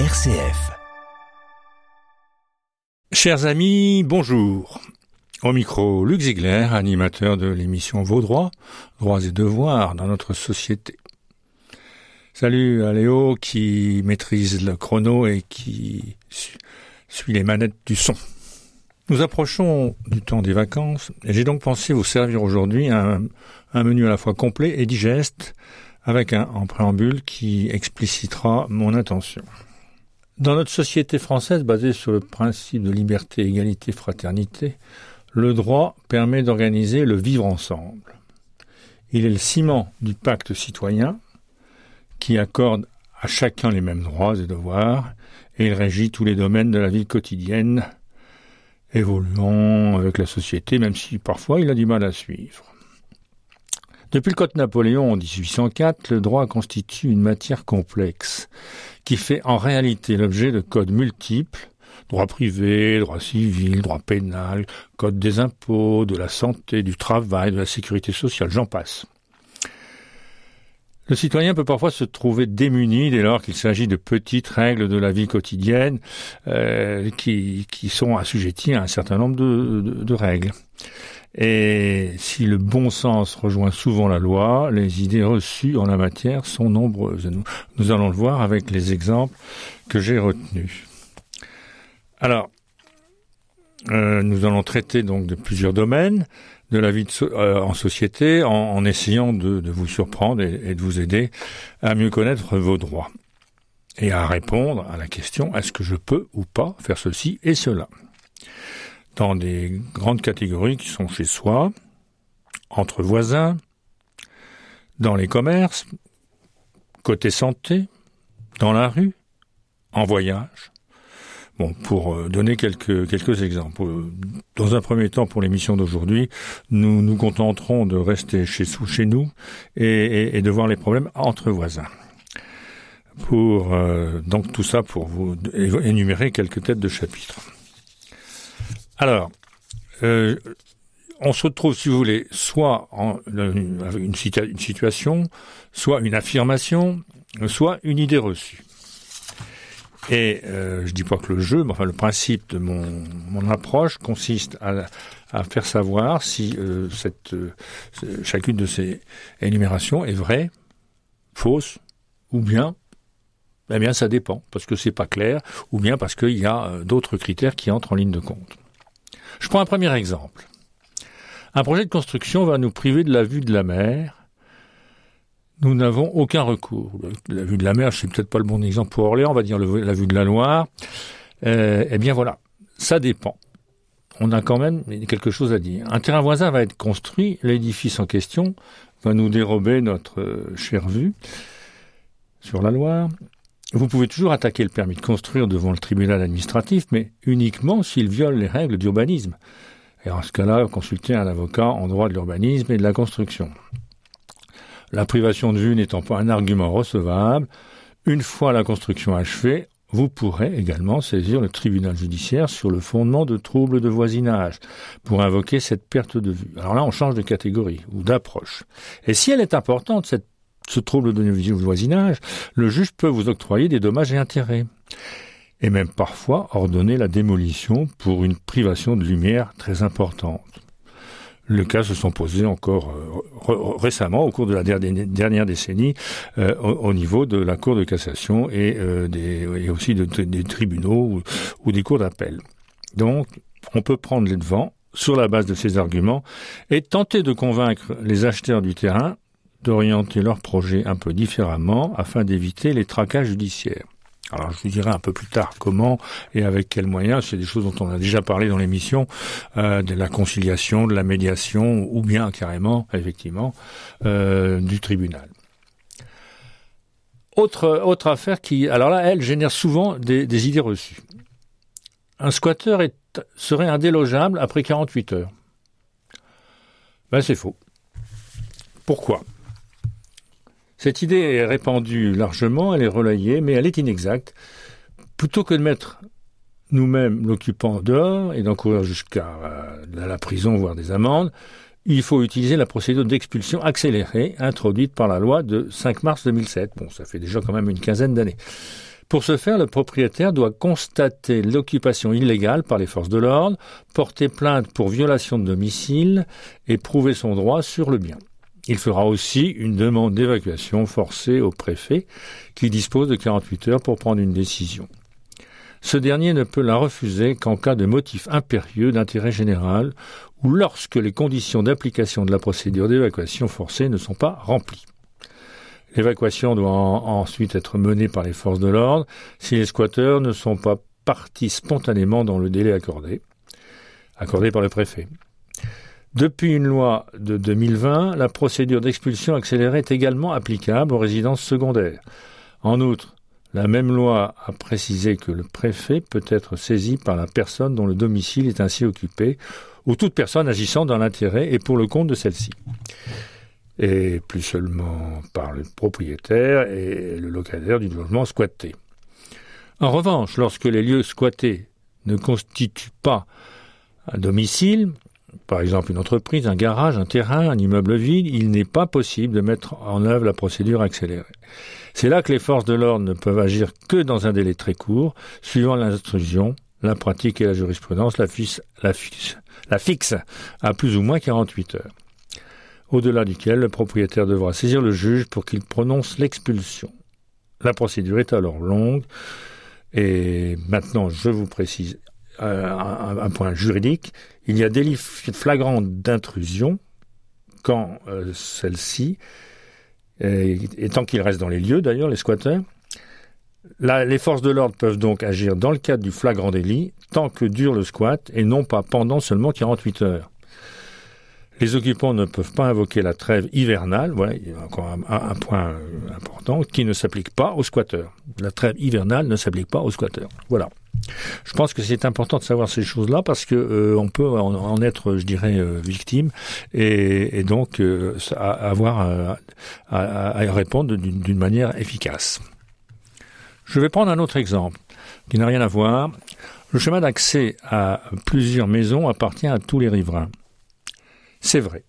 RCF. Chers amis, bonjour. Au micro, Luc Ziegler, animateur de l'émission Vos droits, droits et devoirs dans notre société. Salut à Léo qui maîtrise le chrono et qui suit les manettes du son. Nous approchons du temps des vacances et j'ai donc pensé vous servir aujourd'hui un, un menu à la fois complet et digeste avec un en préambule qui explicitera mon intention. Dans notre société française basée sur le principe de liberté, égalité, fraternité, le droit permet d'organiser le vivre ensemble. Il est le ciment du pacte citoyen qui accorde à chacun les mêmes droits et devoirs et il régit tous les domaines de la vie quotidienne, évoluant avec la société, même si parfois il a du mal à suivre. Depuis le Code Napoléon en 1804, le droit constitue une matière complexe qui fait en réalité l'objet de codes multiples droit privé, droit civil, droit pénal, code des impôts, de la santé, du travail, de la sécurité sociale, j'en passe. Le citoyen peut parfois se trouver démuni dès lors qu'il s'agit de petites règles de la vie quotidienne euh, qui, sont assujetties à un certain nombre de, règles. Et si le bon sens rejoint souvent la loi, les idées reçues en la matière sont nombreuses. Nous, nous allons le voir avec les exemples que j'ai retenus. Alors, euh, nous allons traiter donc de plusieurs domaines de la vie de euh, en société en, essayant de, vous surprendre et, de vous aider à mieux connaître vos droits et à répondre à la question est-ce que je peux ou pas faire ceci et cela? Dans des grandes catégories qui sont chez soi, entre voisins, dans les commerces, côté santé, dans la rue, en voyage. Bon, pour euh, donner quelques, quelques exemples. Euh, dans un premier temps, pour l'émission d'aujourd'hui, nous nous contenterons de rester chez, chez nous et, de voir les problèmes entre voisins. Pour euh, donc tout ça pour vous énumérer quelques têtes de chapitre. Alors, on se retrouve, si vous voulez, soit en une, une situation, soit une affirmation, soit une idée reçue. Et euh, je dis pas que le jeu, mais enfin le principe de mon, mon approche consiste à, à, faire savoir si euh, cette, euh, chacune de ces énumérations est vraie, fausse, ou bien, eh bien ça dépend, parce que c'est pas clair, ou bien parce qu'il y a euh, d'autres critères qui entrent en ligne de compte. Je prends un premier exemple. Un projet de construction va nous priver de la vue de la mer. Nous n'avons aucun recours. La vue de la mer, c'est peut-être pas le bon exemple pour Orléans, on va dire la vue de la Loire. Euh, eh bien voilà, ça dépend. On a quand même quelque chose à dire. Un terrain voisin va être construit, l'édifice en question va nous dérober notre euh, chère vue sur la Loire. Vous pouvez toujours attaquer le permis de construire devant le tribunal administratif, mais uniquement s'il viole les règles d'urbanisme. Et en ce cas-là, consultez un avocat en droit de l'urbanisme et de la construction. La privation de vue n'étant pas un argument recevable, une fois la construction achevée, vous pourrez également saisir le tribunal judiciaire sur le fondement de troubles de voisinage pour invoquer cette perte de vue. Alors là, on change de catégorie ou d'approche. Et si elle est importante, ce trouble de voisinage, le juge peut vous octroyer des dommages et intérêts. Et même parfois ordonner la démolition pour une privation de lumière très importante. Le cas se sont posés encore euh, récemment, au cours de la dernière décennie, euh, au, au, niveau de la Cour de cassation et, euh, aussi de, des tribunaux ou, ou des cours d'appel. Donc, on peut prendre les devants sur la base de ces arguments et tenter de convaincre les acheteurs du terrain d'orienter leur projet un peu différemment afin d'éviter les tracas judiciaires. Alors je vous dirai un peu plus tard comment et avec quels moyens, c'est des choses dont on a déjà parlé dans l'émission, euh, de la conciliation, de la médiation ou bien carrément, effectivement, euh, du tribunal. Autre, autre affaire qui, alors là, elle génère souvent des, idées reçues. Un squatteur serait indélogeable après 48 heures. Ben c'est faux. Pourquoi? Cette idée est répandue largement, elle est relayée, mais elle est inexacte. Plutôt que de mettre nous-mêmes l'occupant dehors et d'encourir jusqu'à euh, la prison, voire des amendes, il faut utiliser la procédure d'expulsion accélérée introduite par la loi de 5 mars 2007. Bon, ça fait déjà quand même une quinzaine d'années. Pour ce faire, le propriétaire doit constater l'occupation illégale par les forces de l'ordre, porter plainte pour violation de domicile et prouver son droit sur le bien. Il fera aussi une demande d'évacuation forcée au préfet qui dispose de 48 heures pour prendre une décision. Ce dernier ne peut la refuser qu'en cas de motif impérieux d'intérêt général ou lorsque les conditions d'application de la procédure d'évacuation forcée ne sont pas remplies. L'évacuation doit ensuite être menée par les forces de l'ordre si les squatteurs ne sont pas partis spontanément dans le délai accordé, accordé par le préfet. Depuis une loi de 2020, la procédure d'expulsion accélérée est également applicable aux résidences secondaires. En outre, la même loi a précisé que le préfet peut être saisi par la personne dont le domicile est ainsi occupé, ou toute personne agissant dans l'intérêt et pour le compte de celle-ci. Et plus seulement par le propriétaire et le locataire du logement squatté. En revanche, lorsque les lieux squattés ne constituent pas un domicile, par exemple une entreprise, un garage, un terrain, un immeuble vide, il n'est pas possible de mettre en œuvre la procédure accélérée. C'est là que les forces de l'ordre ne peuvent agir que dans un délai très court, suivant l'instruction, la pratique et la jurisprudence la, fixe, à plus ou moins 48 heures, au-delà duquel le propriétaire devra saisir le juge pour qu'il prononce l'expulsion. La procédure est alors longue, et maintenant je vous précise euh, un, point juridique, il y a délits flagrants d'intrusion quand euh, celle-ci, et tant qu'il reste dans les lieux d'ailleurs, les squatteurs, les forces de l'ordre peuvent donc agir dans le cadre du flagrant délit tant que dure le squat et non pas pendant seulement 48 heures. Les occupants ne peuvent pas invoquer la trêve hivernale, voilà, il y a encore un, point euh, important, qui ne s'applique pas aux squatteurs. La trêve hivernale ne s'applique pas aux squatteurs. Voilà. Je pense que c'est important de savoir ces choses-là parce que euh, on peut en, être, je dirais, euh, victime et, donc avoir à, à répondre d'une manière efficace. Je vais prendre un autre exemple qui n'a rien à voir. Le chemin d'accès à plusieurs maisons appartient à tous les riverains. C'est vrai.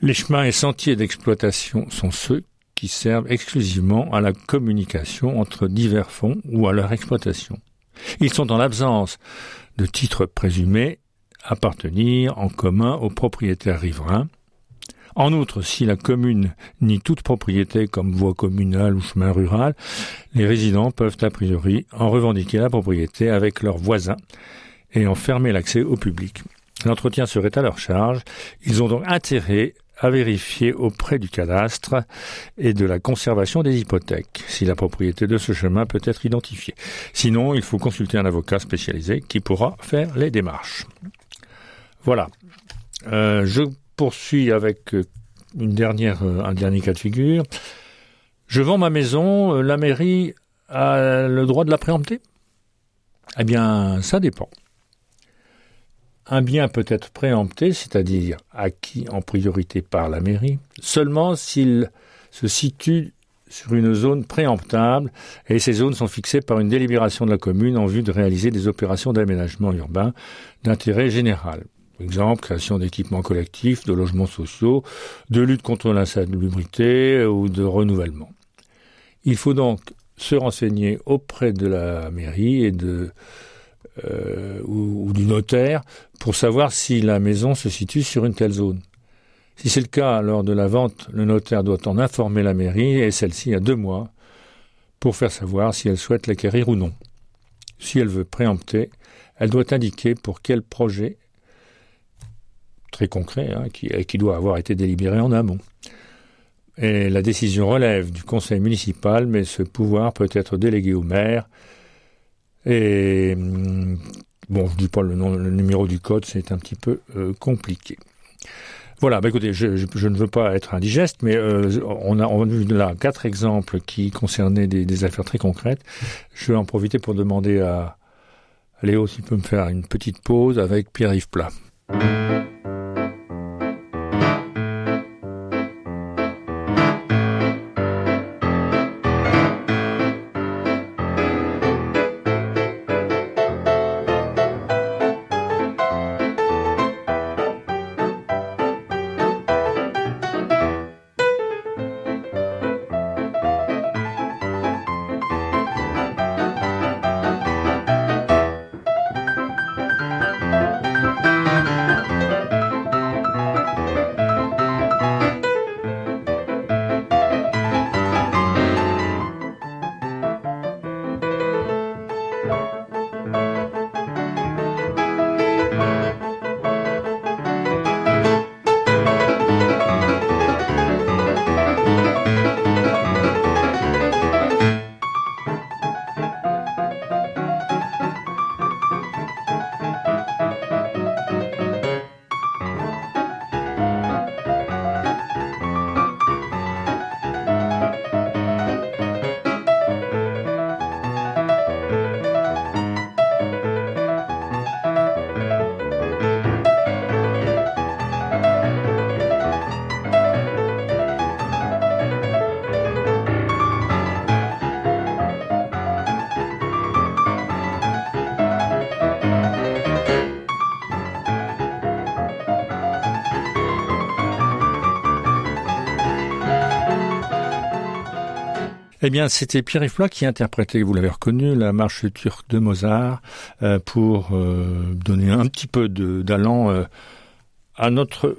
Les chemins et sentiers d'exploitation sont ceux qui servent exclusivement à la communication entre divers fonds ou à leur exploitation. Ils sont en l'absence de titres présumés appartenir en commun aux propriétaires riverains. En outre, si la commune nie toute propriété comme voie communale ou chemin rural, les résidents peuvent a priori en revendiquer la propriété avec leurs voisins et en fermer l'accès au public. L'entretien serait à leur charge. Ils ont donc intérêt à vérifier auprès du cadastre et de la conservation des hypothèques si la propriété de ce chemin peut être identifiée. Sinon, il faut consulter un avocat spécialisé qui pourra faire les démarches. Voilà. Euh, je poursuis avec euh, une dernière, euh, un dernier cas de figure. Je vends ma maison, la mairie a le droit de la préempter Eh bien, ça dépend un bien peut être préempté, c'est-à-dire acquis en priorité par la mairie, seulement s'il se situe sur une zone préemptable et ces zones sont fixées par une délibération de la commune en vue de réaliser des opérations d'aménagement urbain d'intérêt général. Exemple, création d'équipements collectifs, de logements sociaux, de lutte contre l'insalubrité ou de renouvellement. Il faut donc se renseigner auprès de la mairie et de euh, ou, du notaire pour savoir si la maison se situe sur une telle zone. Si c'est le cas lors de la vente, le notaire doit en informer la mairie et celle-ci a deux mois pour faire savoir si elle souhaite l'acquérir ou non. Si elle veut préempter, elle doit indiquer pour quel projet très concret hein, qui, doit avoir été délibéré en amont. La décision relève du conseil municipal, mais ce pouvoir peut être délégué au maire et hum, bon, je dis pas le numéro du code, c'est un petit peu euh, compliqué. Voilà, bah écoutez, je, ne veux pas être indigeste, mais euh, on, a, on a vu là quatre exemples qui concernaient des, des, affaires très concrètes. Je vais en profiter pour demander à Léo s'il peut me faire une petite pause avec Pierre-Yves Plat. Eh bien, c'était Pierre-Yves Plat qui interprétait, vous l'avez reconnu, la marche turque de Mozart euh, pour euh, donner un petit peu d'allant euh, à notre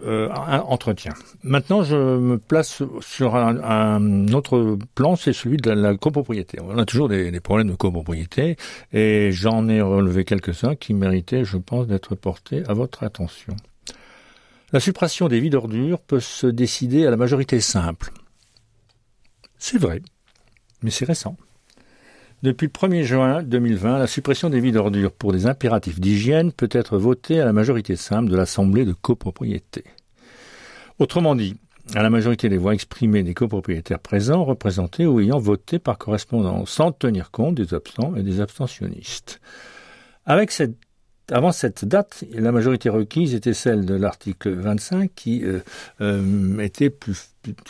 entretien. Maintenant, je me place sur un, autre plan, c'est celui de la, copropriété. On a toujours des, des problèmes de copropriété et j'en ai relevé quelques-uns qui méritaient, je pense, d'être portés à votre attention. La suppression des vies d'ordures peut se décider à la majorité simple. C'est vrai mais c'est récent. Depuis le 1er juin 2020, la suppression des vies d'ordures pour des impératifs d'hygiène peut être votée à la majorité simple de l'Assemblée de copropriété. Autrement dit, à la majorité des voix exprimées des copropriétaires présents, représentés ou ayant voté par correspondance, sans tenir compte des absents et des abstentionnistes. Avec cette, avant cette date, la majorité requise était celle de l'article 25 qui euh, euh,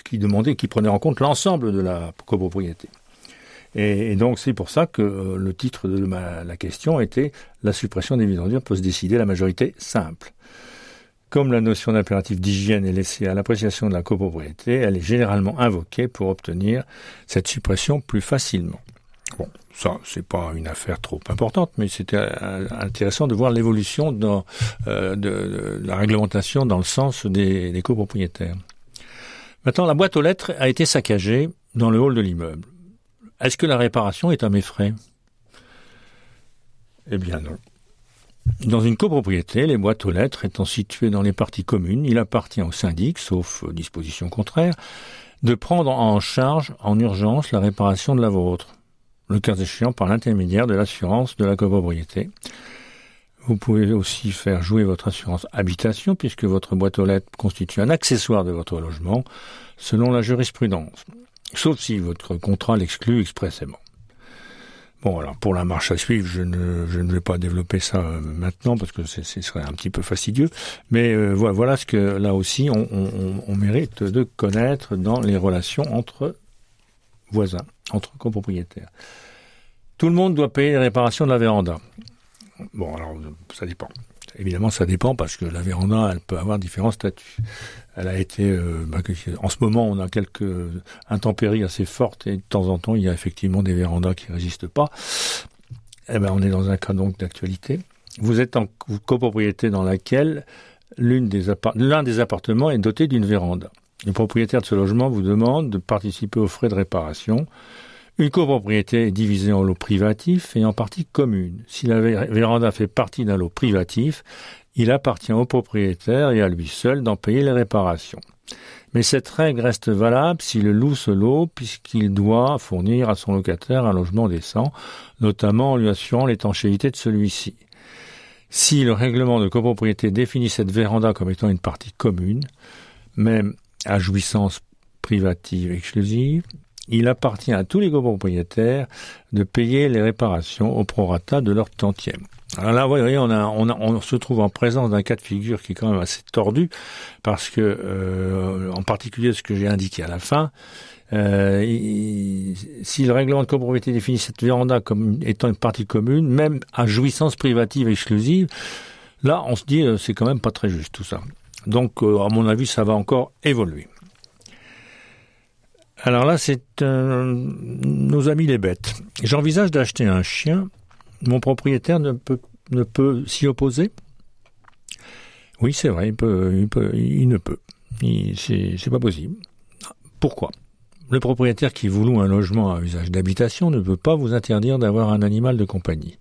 qui demandait, qui prenait en compte l'ensemble de la copropriété. Et, donc c'est pour ça que euh, le titre de la question était La suppression des vides ordures peut se décider à la majorité simple. Comme la notion d'impératif d'hygiène est laissée à l'appréciation de la copropriété, elle est généralement invoquée pour obtenir cette suppression plus facilement. Bon, ça, c'est pas une affaire trop importante, mais c'était euh, intéressant de voir l'évolution euh, de, la réglementation dans le sens des, des copropriétaires. Maintenant, la boîte aux lettres a été saccagée dans le hall de l'immeuble. Est-ce que la réparation est à mes frais? Eh bien non. Dans une copropriété, les boîtes aux lettres étant situées dans les parties communes, il appartient au syndic, sauf disposition contraire, de prendre en charge en urgence la réparation de la vôtre, le cas échéant par l'intermédiaire de l'assurance de la copropriété. Vous pouvez aussi faire jouer votre assurance habitation puisque votre boîte aux lettres constitue un accessoire de votre logement selon la jurisprudence sauf si votre contrat l'exclut expressément. Bon, alors pour la marche à suivre, je ne, vais pas développer ça euh, maintenant parce que ce serait un petit peu fastidieux. Mais euh, voilà, ce que là aussi on, mérite de connaître dans les relations entre voisins, entre copropriétaires. Tout le monde doit payer les réparations de la véranda. Bon, alors ça dépend. Évidemment, ça dépend parce que la véranda, elle peut avoir différents statuts. Elle a été, euh, bah, en ce moment, on a quelques intempéries assez fortes et de temps en temps, il y a effectivement des vérandas qui résistent pas. Eh ben, on est dans un cas donc d'actualité. Vous êtes en copropriété dans laquelle l'un des appartements est doté d'une véranda. Le propriétaire de ce logement vous demande de participer aux frais de réparation. Une copropriété est divisée en lots privatifs et en parties communes. Si la véranda fait partie d'un lot privatif, il appartient au propriétaire et à lui seul d'en payer les réparations. Mais cette règle reste valable si le loue se loue puisqu'il doit fournir à son locataire un logement décent, notamment en lui assurant l'étanchéité de celui-ci. Si le règlement de copropriété définit cette véranda comme étant une partie commune, même à jouissance privative exclusive, il appartient à tous les copropriétaires de payer les réparations au prorata de leur tantième. Alors là, vous voyez, on, se trouve en présence d'un cas de figure qui est quand même assez tordu, parce que, euh, en particulier ce que j'ai indiqué à la fin, euh, si le règlement de copropriété définit cette véranda comme étant une partie commune, même à jouissance privative exclusive, là, on se dit, euh, c'est quand même pas très juste tout ça. Donc, euh, à mon avis, ça va encore évoluer. Alors là, c'est nos amis les bêtes. J'envisage d'acheter un chien mon propriétaire ne peut, ne peut s'y opposer? Oui, c'est vrai, il, peut, il, peut, il ne peut. C'est pas possible. Pourquoi? Le propriétaire qui vous loue un logement à usage d'habitation ne peut pas vous interdire d'avoir un animal de compagnie.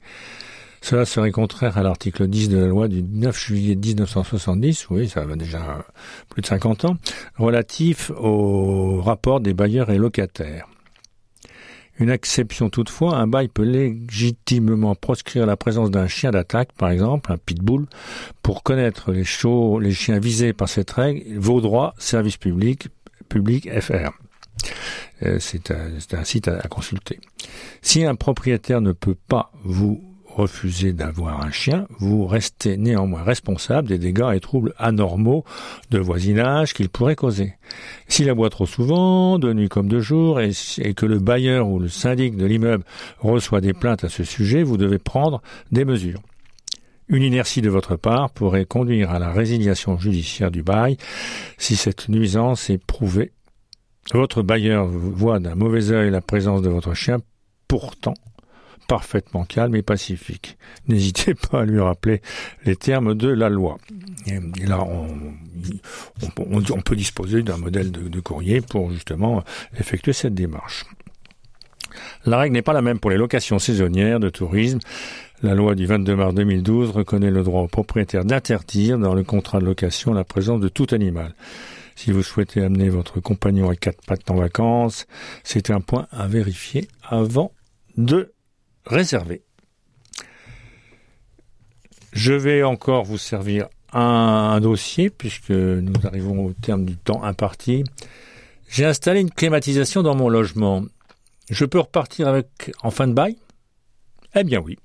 Cela serait contraire à l'article 10 de la loi du 9 juillet 1970, oui, ça va déjà plus de 50 ans, relatif au rapport des bailleurs et locataires. Une exception toutefois, un bail peut légitimement proscrire la présence d'un chien d'attaque, par exemple, un pitbull, pour connaître les, chiens visés par cette règle, vos droits, service public, public FR. Euh, c'est un, site à consulter. Si un propriétaire ne peut pas vous refusez d'avoir un chien, vous restez néanmoins responsable des dégâts et troubles anormaux de voisinage qu'il pourrait causer. S'il aboie trop souvent, de nuit comme de jour, et, que le bailleur ou le syndic de l'immeuble reçoit des plaintes à ce sujet, vous devez prendre des mesures. Une inertie de votre part pourrait conduire à la résiliation judiciaire du bail si cette nuisance est prouvée Votre bailleur voit d'un mauvais œil la présence de votre chien, pourtant parfaitement calme et pacifique. N'hésitez pas à lui rappeler les termes de la loi. Et, là, on, peut disposer d'un modèle de, de courrier pour justement effectuer cette démarche. La règle n'est pas la même pour les locations saisonnières de tourisme. La loi du 22 mars 2012 reconnaît le droit au propriétaire d'interdire dans le contrat de location la présence de tout animal. Si vous souhaitez amener votre compagnon à quatre pattes en vacances, c'est un point à vérifier avant de réservé. Je vais encore vous servir un, dossier puisque nous arrivons au terme du temps imparti. J'ai installé une climatisation dans mon logement. Je peux repartir avec en fin de bail? Eh bien oui.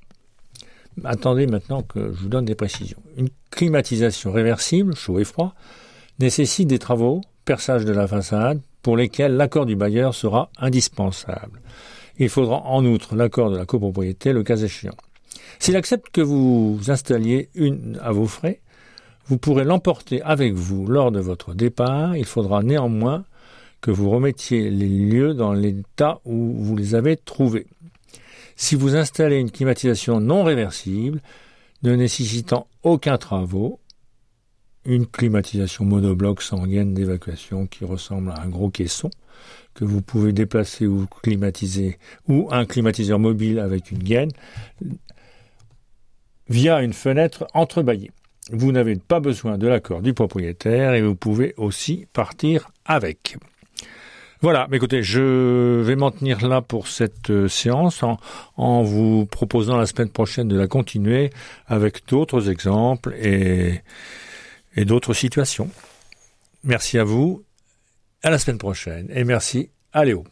Attendez maintenant que je vous donne des précisions. Une climatisation réversible, chaud et froid, nécessite des travaux, perçage de la façade, pour lesquels l'accord du bailleur sera indispensable. Il faudra en outre l'accord de la copropriété le cas échéant. S'il accepte que vous installiez une à vos frais, vous pourrez l'emporter avec vous lors de votre départ. Il faudra néanmoins que vous remettiez les lieux dans l'état où vous les avez trouvés. Si vous installez une climatisation non réversible, ne nécessitant aucun travaux, une climatisation monobloc sans gaine d'évacuation qui ressemble à un gros caisson, que vous pouvez déplacer ou climatiser, ou un climatiseur mobile avec une gaine, via une fenêtre entrebâillée. Vous n'avez pas besoin de l'accord du propriétaire et vous pouvez aussi partir avec. Voilà, mais écoutez, je vais m'en tenir là pour cette euh, séance en, en, vous proposant la semaine prochaine de la continuer avec d'autres exemples et, et d'autres situations. Merci à vous à la semaine prochaine et merci à Léo.